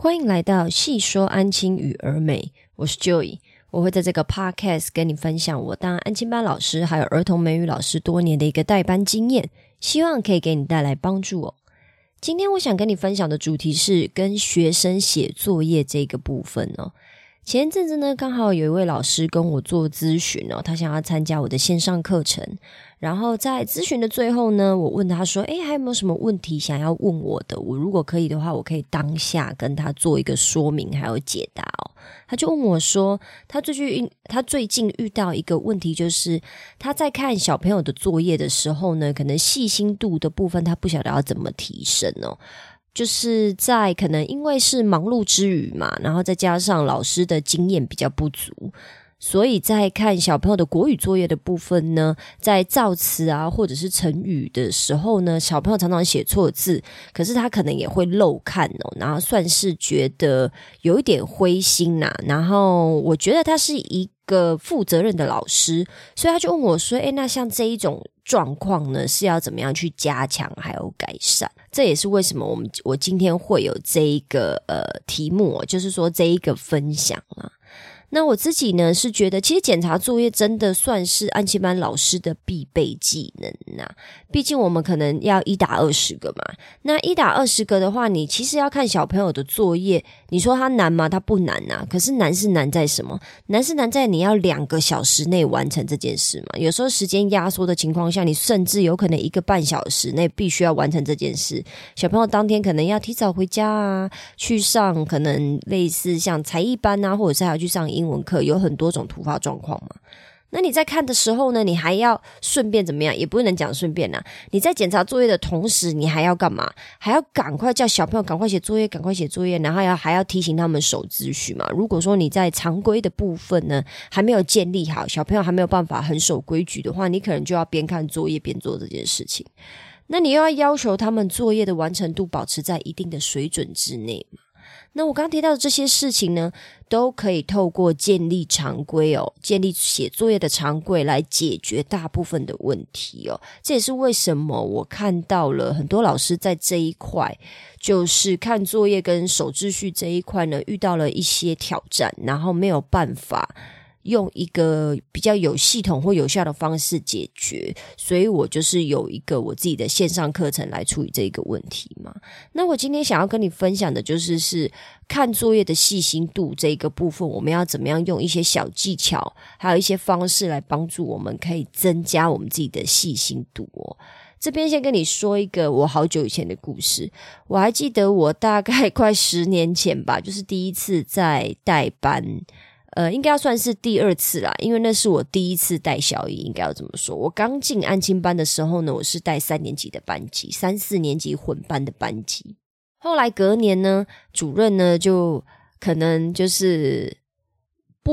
欢迎来到细说安亲与儿美，我是 Joy，我会在这个 Podcast 跟你分享我当安亲班老师还有儿童美语老师多年的一个代班经验，希望可以给你带来帮助哦。今天我想跟你分享的主题是跟学生写作业这个部分哦。前一阵子呢，刚好有一位老师跟我做咨询哦，他想要参加我的线上课程。然后在咨询的最后呢，我问他说：“诶，还有没有什么问题想要问我的？我如果可以的话，我可以当下跟他做一个说明还有解答哦。”他就问我说：“他最近他最近遇到一个问题，就是他在看小朋友的作业的时候呢，可能细心度的部分他不晓得要怎么提升哦。”就是在可能因为是忙碌之余嘛，然后再加上老师的经验比较不足，所以在看小朋友的国语作业的部分呢，在造词啊或者是成语的时候呢，小朋友常常写错字，可是他可能也会漏看哦，然后算是觉得有一点灰心呐。然后我觉得他是一个负责任的老师，所以他就问我说：“诶，那像这一种。”状况呢是要怎么样去加强还有改善？这也是为什么我们我今天会有这一个呃题目，就是说这一个分享啊。那我自己呢是觉得，其实检查作业真的算是安琪班老师的必备技能呐。毕竟我们可能要一打二十个嘛。那一打二十个的话，你其实要看小朋友的作业，你说他难吗？他不难呐。可是难是难在什么？难是难在你要两个小时内完成这件事嘛。有时候时间压缩的情况下，你甚至有可能一个半小时内必须要完成这件事。小朋友当天可能要提早回家啊，去上可能类似像才艺班啊，或者是还要去上。英文课有很多种突发状况嘛？那你在看的时候呢？你还要顺便怎么样？也不能讲顺便呐。你在检查作业的同时，你还要干嘛？还要赶快叫小朋友赶快写作业，赶快写作业，然后要还要提醒他们守秩序嘛。如果说你在常规的部分呢还没有建立好，小朋友还没有办法很守规矩的话，你可能就要边看作业边做这件事情。那你又要要求他们作业的完成度保持在一定的水准之内嘛？那我刚提到的这些事情呢，都可以透过建立常规哦，建立写作业的常规来解决大部分的问题哦。这也是为什么我看到了很多老师在这一块，就是看作业跟守秩序这一块呢，遇到了一些挑战，然后没有办法。用一个比较有系统或有效的方式解决，所以我就是有一个我自己的线上课程来处理这个问题嘛。那我今天想要跟你分享的就是是看作业的细心度这个部分，我们要怎么样用一些小技巧，还有一些方式来帮助我们可以增加我们自己的细心度哦。这边先跟你说一个我好久以前的故事，我还记得我大概快十年前吧，就是第一次在代班。呃，应该要算是第二次啦，因为那是我第一次带小一，应该要这么说。我刚进安亲班的时候呢，我是带三年级的班级，三四年级混班的班级。后来隔年呢，主任呢就可能就是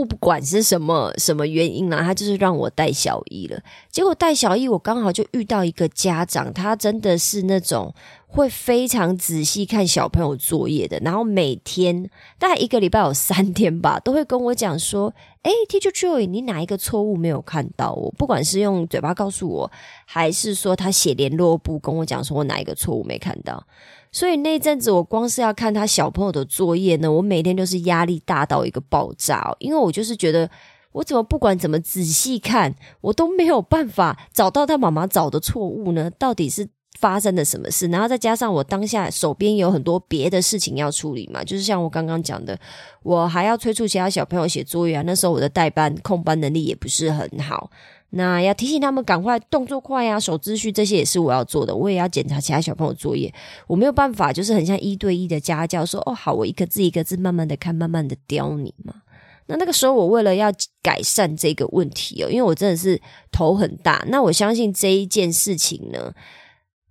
不管是什么什么原因啦，他就是让我带小一了。结果带小一，我刚好就遇到一个家长，他真的是那种。会非常仔细看小朋友作业的，然后每天大概一个礼拜有三天吧，都会跟我讲说：“哎，Teacher Joy，你哪一个错误没有看到？我不管是用嘴巴告诉我，还是说他写联络簿跟我讲说我哪一个错误没看到。”所以那阵子我光是要看他小朋友的作业呢，我每天都是压力大到一个爆炸，因为我就是觉得我怎么不管怎么仔细看，我都没有办法找到他妈妈找的错误呢？到底是？发生了什么事？然后再加上我当下手边有很多别的事情要处理嘛，就是像我刚刚讲的，我还要催促其他小朋友写作业啊。那时候我的代班控班能力也不是很好，那要提醒他们赶快动作快呀，守秩序这些也是我要做的。我也要检查其他小朋友作业，我没有办法，就是很像一对一的家教，说哦好，我一个字一个字慢慢的看，慢慢的雕你嘛。那那个时候我为了要改善这个问题哦，因为我真的是头很大。那我相信这一件事情呢。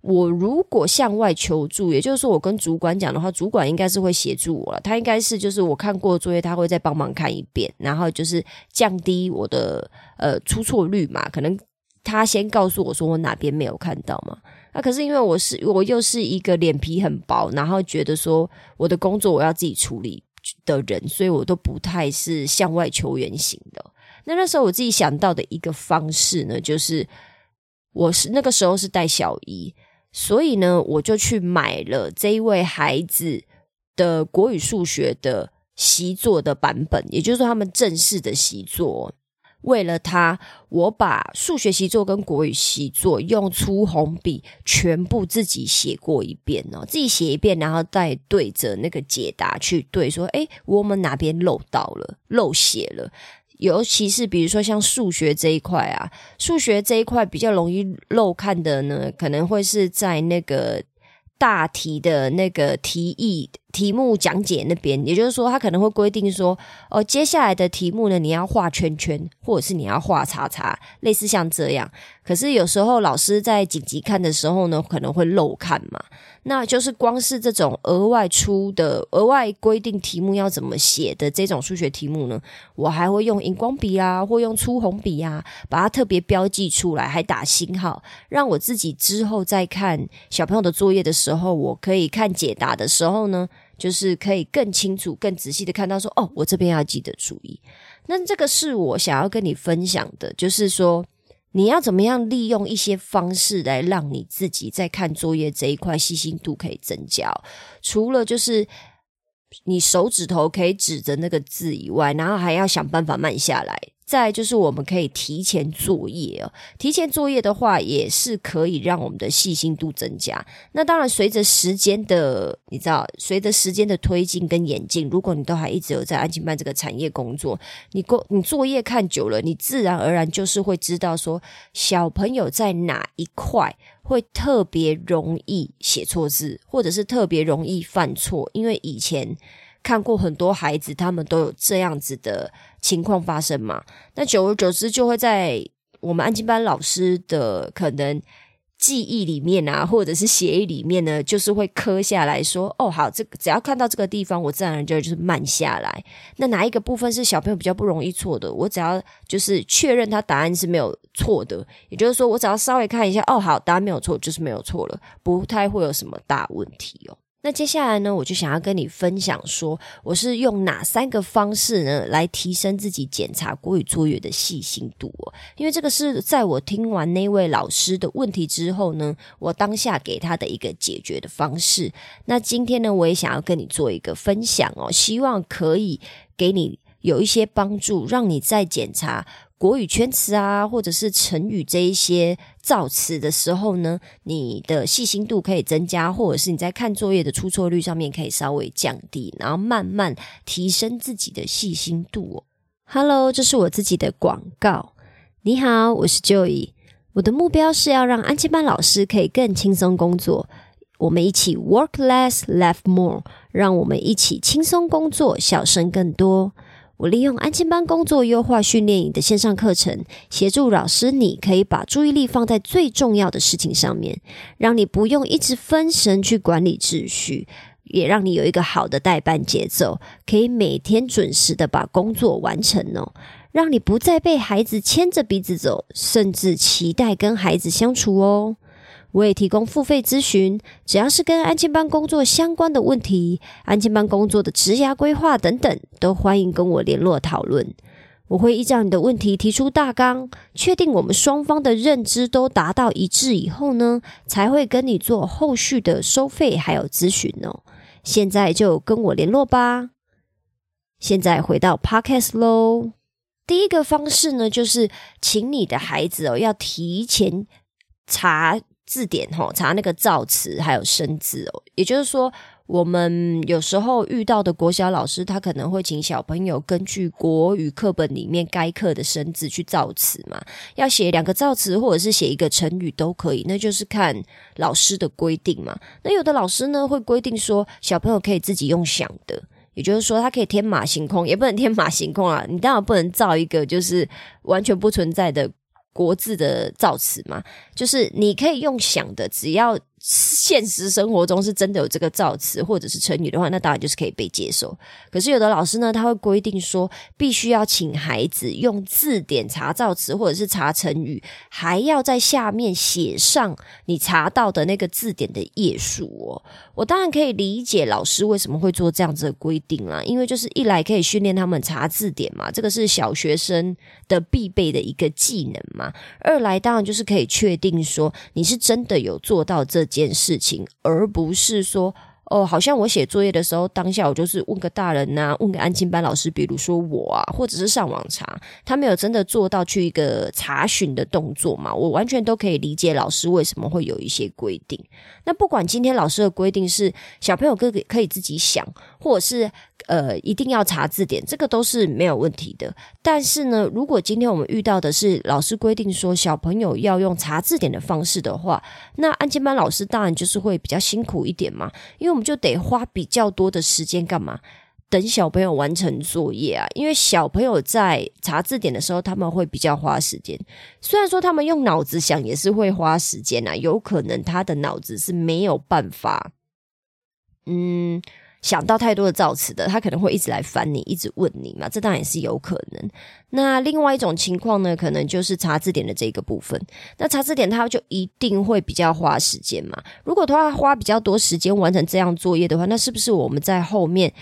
我如果向外求助，也就是说，我跟主管讲的话，主管应该是会协助我了。他应该是就是我看过的作业，他会再帮忙看一遍，然后就是降低我的呃出错率嘛。可能他先告诉我说我哪边没有看到嘛。那可是因为我是我又是一个脸皮很薄，然后觉得说我的工作我要自己处理的人，所以我都不太是向外求援型的。那那时候我自己想到的一个方式呢，就是我是那个时候是带小姨。所以呢，我就去买了这一位孩子的国语、数学的习作的版本，也就是说他们正式的习作。为了他，我把数学习作跟国语习作用粗红笔全部自己写过一遍哦，自己写一遍，然后再对着那个解答去对，说：“哎，我们哪边漏到了，漏写了。”尤其是比如说像数学这一块啊，数学这一块比较容易漏看的呢，可能会是在那个大题的那个题意。题目讲解那边，也就是说，他可能会规定说，哦，接下来的题目呢，你要画圈圈，或者是你要画叉叉，类似像这样。可是有时候老师在紧急看的时候呢，可能会漏看嘛。那就是光是这种额外出的、额外规定题目要怎么写的这种数学题目呢，我还会用荧光笔啊，或用粗红笔啊，把它特别标记出来，还打星号，让我自己之后再看小朋友的作业的时候，我可以看解答的时候呢。就是可以更清楚、更仔细的看到，说哦，我这边要记得注意。那这个是我想要跟你分享的，就是说你要怎么样利用一些方式来让你自己在看作业这一块细心度可以增加。除了就是你手指头可以指着那个字以外，然后还要想办法慢下来。再就是我们可以提前作业哦，提前作业的话也是可以让我们的细心度增加。那当然，随着时间的，你知道，随着时间的推进跟演进，如果你都还一直有在安静班这个产业工作，你工你作业看久了，你自然而然就是会知道说，小朋友在哪一块会特别容易写错字，或者是特别容易犯错，因为以前。看过很多孩子，他们都有这样子的情况发生嘛？那久而久之，就会在我们安静班老师的可能记忆里面啊，或者是协议里面呢，就是会刻下来说：“哦，好，这个只要看到这个地方，我自然而然就是慢下来。那哪一个部分是小朋友比较不容易错的？我只要就是确认他答案是没有错的，也就是说，我只要稍微看一下，哦，好，答案没有错，就是没有错了，不太会有什么大问题哦。”那接下来呢，我就想要跟你分享说，我是用哪三个方式呢，来提升自己检查国语作业的细心度哦。因为这个是在我听完那位老师的问题之后呢，我当下给他的一个解决的方式。那今天呢，我也想要跟你做一个分享哦，希望可以给你有一些帮助，让你在检查。国语圈词啊，或者是成语这一些造词的时候呢，你的细心度可以增加，或者是你在看作业的出错率上面可以稍微降低，然后慢慢提升自己的细心度。Hello，这是我自己的广告。你好，我是 Joey。我的目标是要让安琪班老师可以更轻松工作。我们一起 work less, laugh more，让我们一起轻松工作，笑声更多。我利用安静班工作优化训练营的线上课程，协助老师，你可以把注意力放在最重要的事情上面，让你不用一直分神去管理秩序，也让你有一个好的代班节奏，可以每天准时的把工作完成哦，让你不再被孩子牵着鼻子走，甚至期待跟孩子相处哦。我也提供付费咨询，只要是跟安静班工作相关的问题，安静班工作的职涯规划等等，都欢迎跟我联络讨论。我会依照你的问题提出大纲，确定我们双方的认知都达到一致以后呢，才会跟你做后续的收费还有咨询哦。现在就跟我联络吧。现在回到 Podcast 喽，第一个方式呢，就是请你的孩子哦，要提前查。字典哈，查那个造词还有生字哦。也就是说，我们有时候遇到的国小老师，他可能会请小朋友根据国语课本里面该课的生字去造词嘛。要写两个造词，或者是写一个成语都可以，那就是看老师的规定嘛。那有的老师呢，会规定说小朋友可以自己用想的，也就是说，他可以天马行空，也不能天马行空啊。你当然不能造一个就是完全不存在的国字的造词嘛，就是你可以用想的，只要。现实生活中是真的有这个造词或者是成语的话，那当然就是可以被接受。可是有的老师呢，他会规定说，必须要请孩子用字典查造词或者是查成语，还要在下面写上你查到的那个字典的页数哦。我当然可以理解老师为什么会做这样子的规定啦，因为就是一来可以训练他们查字典嘛，这个是小学生的必备的一个技能嘛；二来当然就是可以确定说你是真的有做到这。件事情，而不是说哦，好像我写作业的时候，当下我就是问个大人呐，问个安静班老师，比如说我啊，或者是上网查，他没有真的做到去一个查询的动作嘛，我完全都可以理解老师为什么会有一些规定。那不管今天老师的规定是小朋友可可以自己想，或者是呃一定要查字典，这个都是没有问题的。但是呢，如果今天我们遇到的是老师规定说小朋友要用查字典的方式的话，那安监班老师当然就是会比较辛苦一点嘛，因为我们就得花比较多的时间干嘛？等小朋友完成作业啊，因为小朋友在查字典的时候，他们会比较花时间。虽然说他们用脑子想也是会花时间啊，有可能他的脑子是没有办法，嗯。想到太多的造词的，他可能会一直来烦你，一直问你嘛，这当然也是有可能。那另外一种情况呢，可能就是查字典的这个部分。那查字典，他就一定会比较花时间嘛。如果他花比较多时间完成这样作业的话，那是不是我们在后面？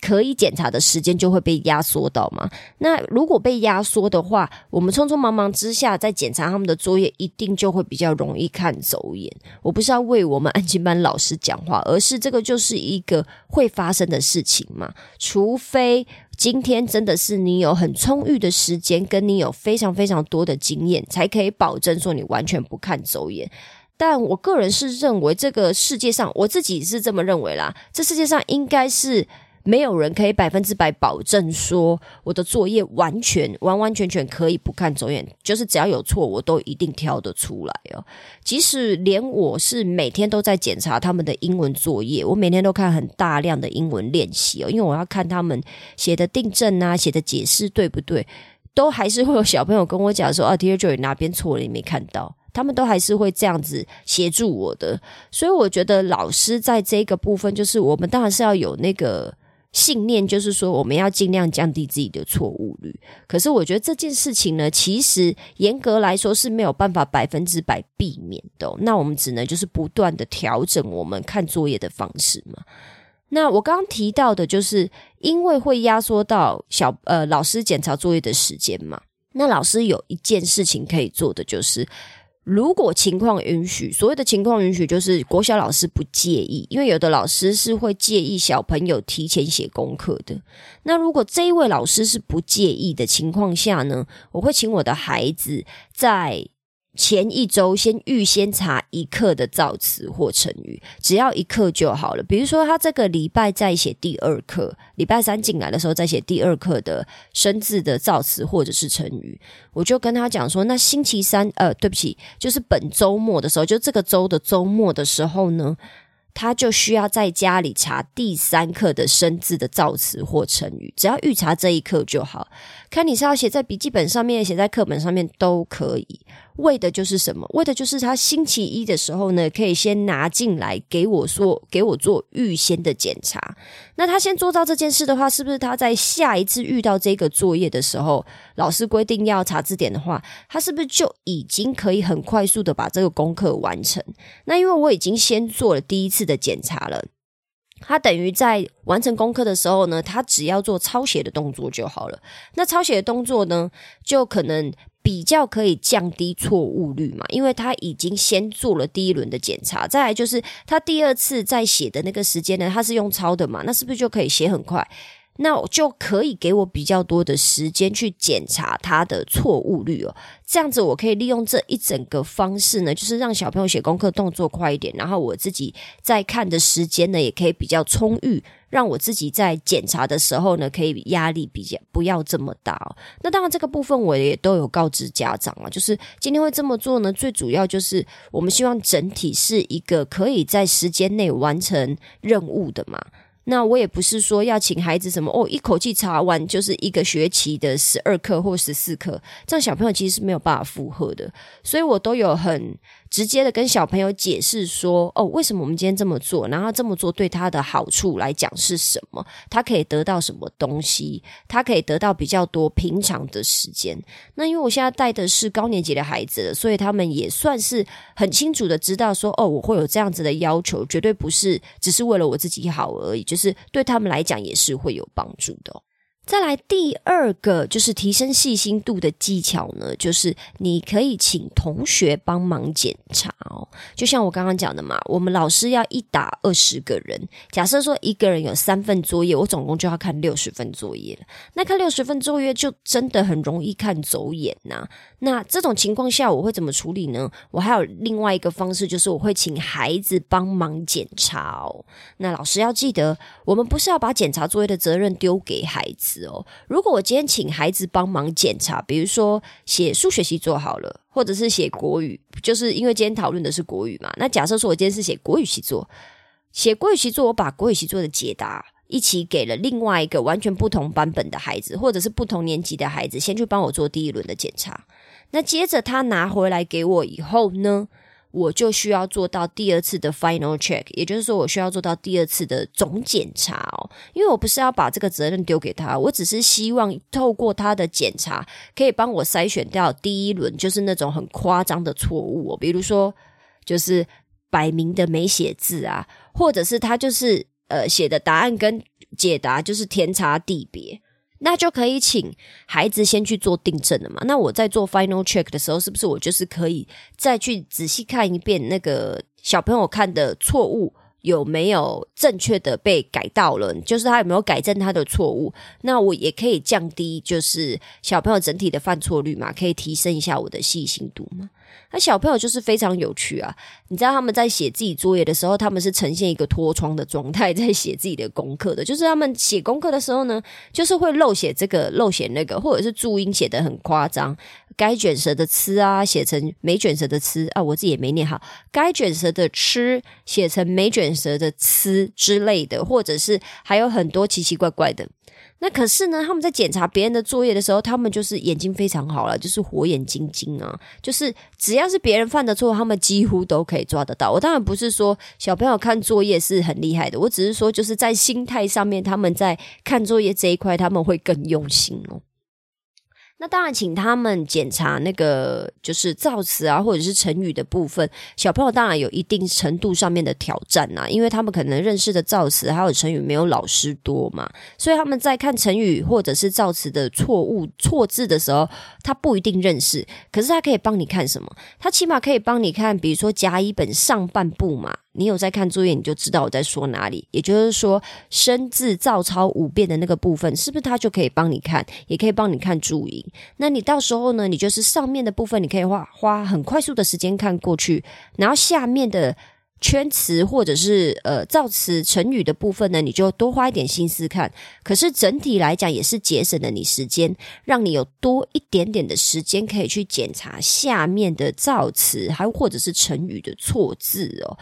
可以检查的时间就会被压缩到吗？那如果被压缩的话，我们匆匆忙忙之下在检查他们的作业，一定就会比较容易看走眼。我不是要为我们安静班老师讲话，而是这个就是一个会发生的事情嘛。除非今天真的是你有很充裕的时间，跟你有非常非常多的经验，才可以保证说你完全不看走眼。但我个人是认为，这个世界上我自己是这么认为啦。这世界上应该是。没有人可以百分之百保证说我的作业完全完完全全可以不看走眼，就是只要有错我都一定挑得出来哦。即使连我是每天都在检查他们的英文作业，我每天都看很大量的英文练习哦，因为我要看他们写的订正啊，写的解释对不对，都还是会有小朋友跟我讲说啊，Dear Joy 哪边错了你没看到，他们都还是会这样子协助我的。所以我觉得老师在这个部分，就是我们当然是要有那个。信念就是说，我们要尽量降低自己的错误率。可是，我觉得这件事情呢，其实严格来说是没有办法百分之百避免的。那我们只能就是不断的调整我们看作业的方式嘛。那我刚刚提到的，就是因为会压缩到小呃老师检查作业的时间嘛。那老师有一件事情可以做的就是。如果情况允许，所谓的情况允许，就是国小老师不介意，因为有的老师是会介意小朋友提前写功课的。那如果这一位老师是不介意的情况下呢，我会请我的孩子在。前一周先预先查一课的造词或成语，只要一课就好了。比如说，他这个礼拜在写第二课，礼拜三进来的时候在写第二课的生字的造词或者是成语，我就跟他讲说，那星期三，呃，对不起，就是本周末的时候，就这个周的周末的时候呢。他就需要在家里查第三课的生字的造词或成语，只要预查这一课就好。看你是要写在笔记本上面，写在课本上面都可以。为的就是什么？为的就是他星期一的时候呢，可以先拿进来给我说，给我做预先的检查。那他先做到这件事的话，是不是他在下一次遇到这个作业的时候，老师规定要查字典的话，他是不是就已经可以很快速的把这个功课完成？那因为我已经先做了第一次的检查了，他等于在完成功课的时候呢，他只要做抄写的动作就好了。那抄写的动作呢，就可能。比较可以降低错误率嘛，因为他已经先做了第一轮的检查，再来就是他第二次在写的那个时间呢，他是用抄的嘛，那是不是就可以写很快？那我就可以给我比较多的时间去检查他的错误率哦，这样子我可以利用这一整个方式呢，就是让小朋友写功课动作快一点，然后我自己在看的时间呢也可以比较充裕，让我自己在检查的时候呢可以压力比较不要这么大哦。那当然这个部分我也都有告知家长了，就是今天会这么做呢，最主要就是我们希望整体是一个可以在时间内完成任务的嘛。那我也不是说要请孩子什么哦，一口气查完就是一个学期的十二课或十四课，这样小朋友其实是没有办法负荷的，所以我都有很。直接的跟小朋友解释说，哦，为什么我们今天这么做？然后这么做对他的好处来讲是什么？他可以得到什么东西？他可以得到比较多平常的时间。那因为我现在带的是高年级的孩子，所以他们也算是很清楚的知道说，哦，我会有这样子的要求，绝对不是只是为了我自己好而已，就是对他们来讲也是会有帮助的。再来第二个就是提升细心度的技巧呢，就是你可以请同学帮忙检查哦。就像我刚刚讲的嘛，我们老师要一打二十个人，假设说一个人有三份作业，我总共就要看六十份作业了。那看六十份作业就真的很容易看走眼呐。那这种情况下，我会怎么处理呢？我还有另外一个方式，就是我会请孩子帮忙检查。那老师要记得，我们不是要把检查作业的责任丢给孩子。哦，如果我今天请孩子帮忙检查，比如说写数学习作好了，或者是写国语，就是因为今天讨论的是国语嘛。那假设说我今天是写国语习作，写国语习作，我把国语习作的解答一起给了另外一个完全不同版本的孩子，或者是不同年级的孩子，先去帮我做第一轮的检查。那接着他拿回来给我以后呢？我就需要做到第二次的 final check，也就是说，我需要做到第二次的总检查哦。因为我不是要把这个责任丢给他，我只是希望透过他的检查，可以帮我筛选掉第一轮就是那种很夸张的错误哦，比如说就是摆明的没写字啊，或者是他就是呃写的答案跟解答就是天差地别。那就可以请孩子先去做订正了嘛？那我在做 final check 的时候，是不是我就是可以再去仔细看一遍那个小朋友看的错误有没有正确的被改到了？就是他有没有改正他的错误？那我也可以降低就是小朋友整体的犯错率嘛？可以提升一下我的细心度嘛？那小朋友就是非常有趣啊！你知道他们在写自己作业的时候，他们是呈现一个脱窗的状态，在写自己的功课的。就是他们写功课的时候呢，就是会漏写这个、漏写那个，或者是注音写的很夸张。该卷舌的“吃”啊，写成没卷舌的“吃”啊，我自己也没念好。该卷舌的“吃”写成没卷舌的“吃”之类的，或者是还有很多奇奇怪怪的。那可是呢，他们在检查别人的作业的时候，他们就是眼睛非常好了，就是火眼金睛啊，就是只要是别人犯的错，他们几乎都可以抓得到。我当然不是说小朋友看作业是很厉害的，我只是说就是在心态上面，他们在看作业这一块，他们会更用心哦。那当然，请他们检查那个就是造词啊，或者是成语的部分。小朋友当然有一定程度上面的挑战呐，因为他们可能认识的造词还有成语没有老师多嘛，所以他们在看成语或者是造词的错误错字的时候，他不一定认识。可是他可以帮你看什么？他起码可以帮你看，比如说甲乙本上半部嘛。你有在看作业，你就知道我在说哪里。也就是说，生字照抄五遍的那个部分，是不是它就可以帮你看，也可以帮你看注音？那你到时候呢，你就是上面的部分，你可以花花很快速的时间看过去，然后下面的圈词或者是呃造词成语的部分呢，你就多花一点心思看。可是整体来讲，也是节省了你时间，让你有多一点点的时间可以去检查下面的造词，还或者是成语的错字哦。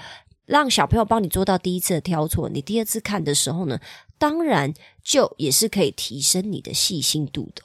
让小朋友帮你做到第一次的挑错，你第二次看的时候呢，当然就也是可以提升你的细心度的。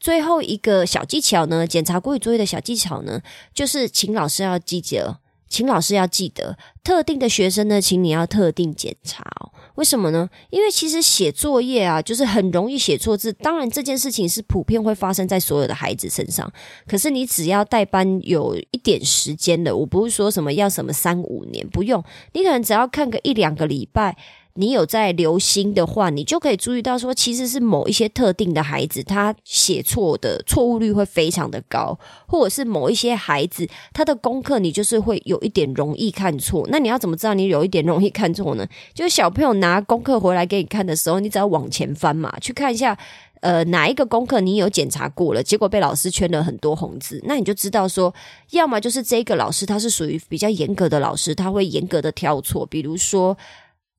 最后一个小技巧呢，检查国语作业的小技巧呢，就是请老师要记得，请老师要记得，特定的学生呢，请你要特定检查哦。为什么呢？因为其实写作业啊，就是很容易写错字。当然，这件事情是普遍会发生在所有的孩子身上。可是，你只要代班有一点时间的，我不是说什么要什么三五年，不用。你可能只要看个一两个礼拜。你有在留心的话，你就可以注意到说，其实是某一些特定的孩子，他写错的错误率会非常的高，或者是某一些孩子他的功课，你就是会有一点容易看错。那你要怎么知道你有一点容易看错呢？就是小朋友拿功课回来给你看的时候，你只要往前翻嘛，去看一下，呃，哪一个功课你有检查过了，结果被老师圈了很多红字，那你就知道说，要么就是这个老师他是属于比较严格的老师，他会严格的挑错，比如说。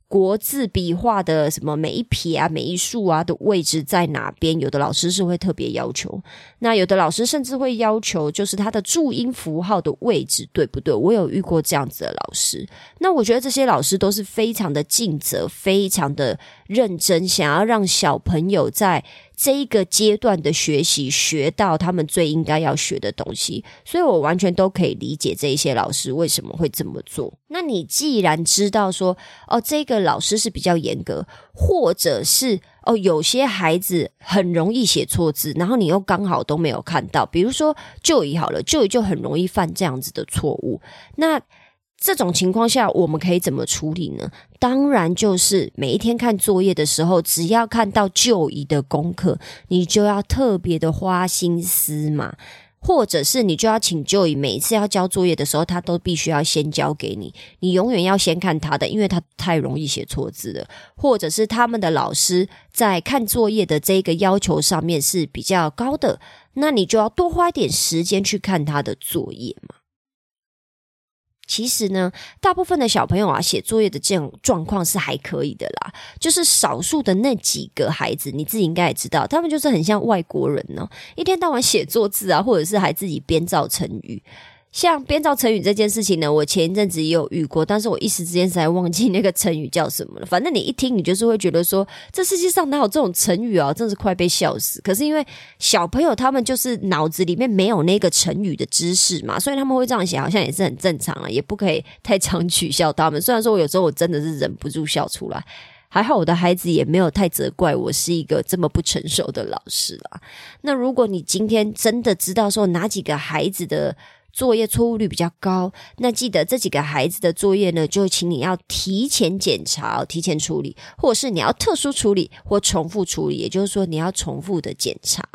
国字笔画的什么每一撇啊、每一竖啊的位置在哪边？有的老师是会特别要求，那有的老师甚至会要求，就是他的注音符号的位置对不对？我有遇过这样子的老师。那我觉得这些老师都是非常的尽责、非常的认真，想要让小朋友在。这一个阶段的学习，学到他们最应该要学的东西，所以我完全都可以理解这一些老师为什么会这么做。那你既然知道说，哦，这个老师是比较严格，或者是哦，有些孩子很容易写错字，然后你又刚好都没有看到，比如说就医好了，就医就很容易犯这样子的错误，那。这种情况下，我们可以怎么处理呢？当然就是每一天看作业的时候，只要看到就姨的功课，你就要特别的花心思嘛。或者是你就要请就姨，每一次要交作业的时候，他都必须要先交给你，你永远要先看他的，因为他太容易写错字了。或者是他们的老师在看作业的这个要求上面是比较高的，那你就要多花一点时间去看他的作业嘛。其实呢，大部分的小朋友啊，写作业的这种状况是还可以的啦。就是少数的那几个孩子，你自己应该也知道，他们就是很像外国人呢，一天到晚写作字啊，或者是还自己编造成语。像编造成语这件事情呢，我前一阵子也有遇过，但是我一时之间实在忘记那个成语叫什么了。反正你一听，你就是会觉得说，这世界上哪有这种成语啊？真是快被笑死。可是因为小朋友他们就是脑子里面没有那个成语的知识嘛，所以他们会这样写，好像也是很正常啊，也不可以太常取笑他们。虽然说我有时候我真的是忍不住笑出来，还好我的孩子也没有太责怪我是一个这么不成熟的老师啦。那如果你今天真的知道说哪几个孩子的，作业错误率比较高，那记得这几个孩子的作业呢，就请你要提前检查、提前处理，或者是你要特殊处理或重复处理，也就是说你要重复的检查。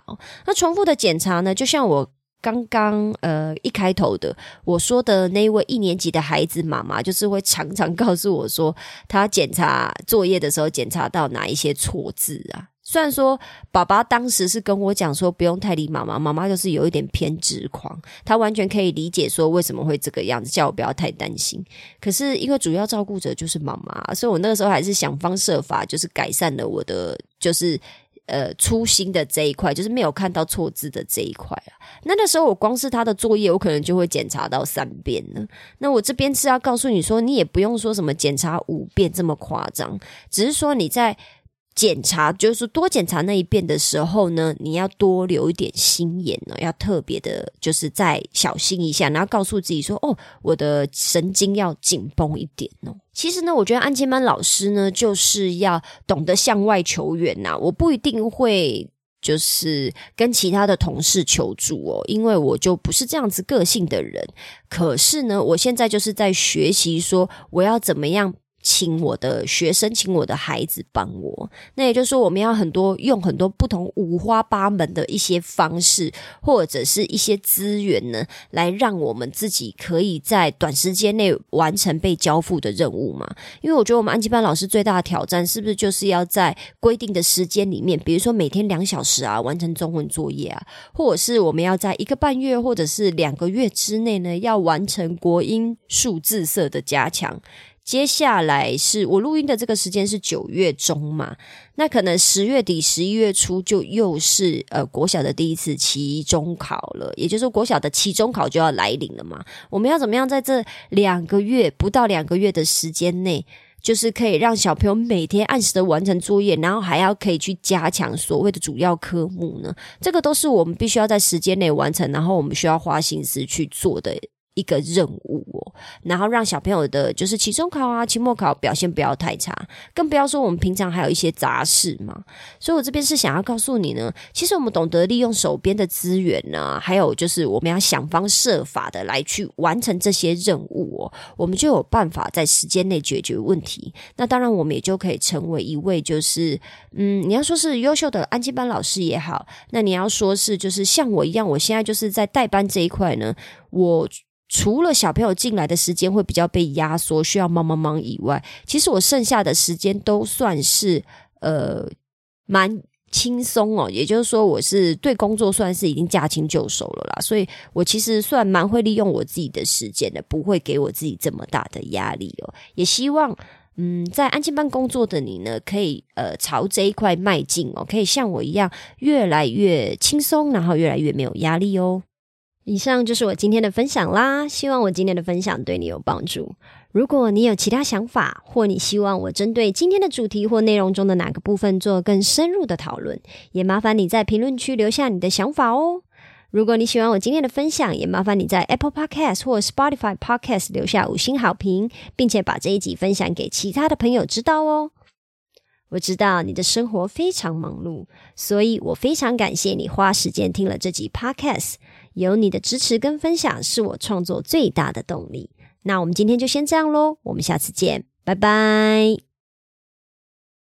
那重复的检查呢，就像我刚刚呃一开头的我说的那位一年级的孩子妈妈，就是会常常告诉我说，他检查作业的时候检查到哪一些错字啊。虽然说爸爸当时是跟我讲说不用太理妈妈，妈妈就是有一点偏执狂，他完全可以理解说为什么会这个样子，叫我不要太担心。可是因为主要照顾者就是妈妈，所以我那个时候还是想方设法，就是改善了我的就是呃粗心的这一块，就是没有看到错字的这一块啊。那那时候我光是他的作业，我可能就会检查到三遍呢。那我这边是要告诉你说，你也不用说什么检查五遍这么夸张，只是说你在。检查就是多检查那一遍的时候呢，你要多留一点心眼呢，要特别的，就是再小心一下，然后告诉自己说：“哦，我的神经要紧绷一点哦。”其实呢，我觉得安亲班老师呢，就是要懂得向外求援呐。我不一定会就是跟其他的同事求助哦，因为我就不是这样子个性的人。可是呢，我现在就是在学习说，我要怎么样。请我的学生，请我的孩子帮我。那也就是说，我们要很多用很多不同五花八门的一些方式，或者是一些资源呢，来让我们自己可以在短时间内完成被交付的任务嘛？因为我觉得我们安吉班老师最大的挑战，是不是就是要在规定的时间里面，比如说每天两小时啊，完成中文作业啊，或者是我们要在一个半月或者是两个月之内呢，要完成国音数字色的加强。接下来是我录音的这个时间是九月中嘛？那可能十月底、十一月初就又是呃国小的第一次期中考了，也就是国小的期中考就要来临了嘛。我们要怎么样在这两个月不到两个月的时间内，就是可以让小朋友每天按时的完成作业，然后还要可以去加强所谓的主要科目呢？这个都是我们必须要在时间内完成，然后我们需要花心思去做的。一个任务哦，然后让小朋友的，就是期中考啊、期末考表现不要太差，更不要说我们平常还有一些杂事嘛。所以我这边是想要告诉你呢，其实我们懂得利用手边的资源呢，还有就是我们要想方设法的来去完成这些任务哦，我们就有办法在时间内解决问题。那当然，我们也就可以成为一位就是嗯，你要说是优秀的安静班老师也好，那你要说是就是像我一样，我现在就是在代班这一块呢，我。除了小朋友进来的时间会比较被压缩，需要忙忙忙以外，其实我剩下的时间都算是呃蛮轻松哦。也就是说，我是对工作算是已经驾轻就熟了啦，所以我其实算蛮会利用我自己的时间的，不会给我自己这么大的压力哦。也希望嗯，在安静班工作的你呢，可以呃朝这一块迈进哦，可以像我一样越来越轻松，然后越来越没有压力哦。以上就是我今天的分享啦，希望我今天的分享对你有帮助。如果你有其他想法，或你希望我针对今天的主题或内容中的哪个部分做更深入的讨论，也麻烦你在评论区留下你的想法哦。如果你喜欢我今天的分享，也麻烦你在 Apple Podcast 或 Spotify Podcast 留下五星好评，并且把这一集分享给其他的朋友知道哦。我知道你的生活非常忙碌，所以我非常感谢你花时间听了这集 Podcast。有你的支持跟分享，是我创作最大的动力。那我们今天就先这样喽，我们下次见，拜拜。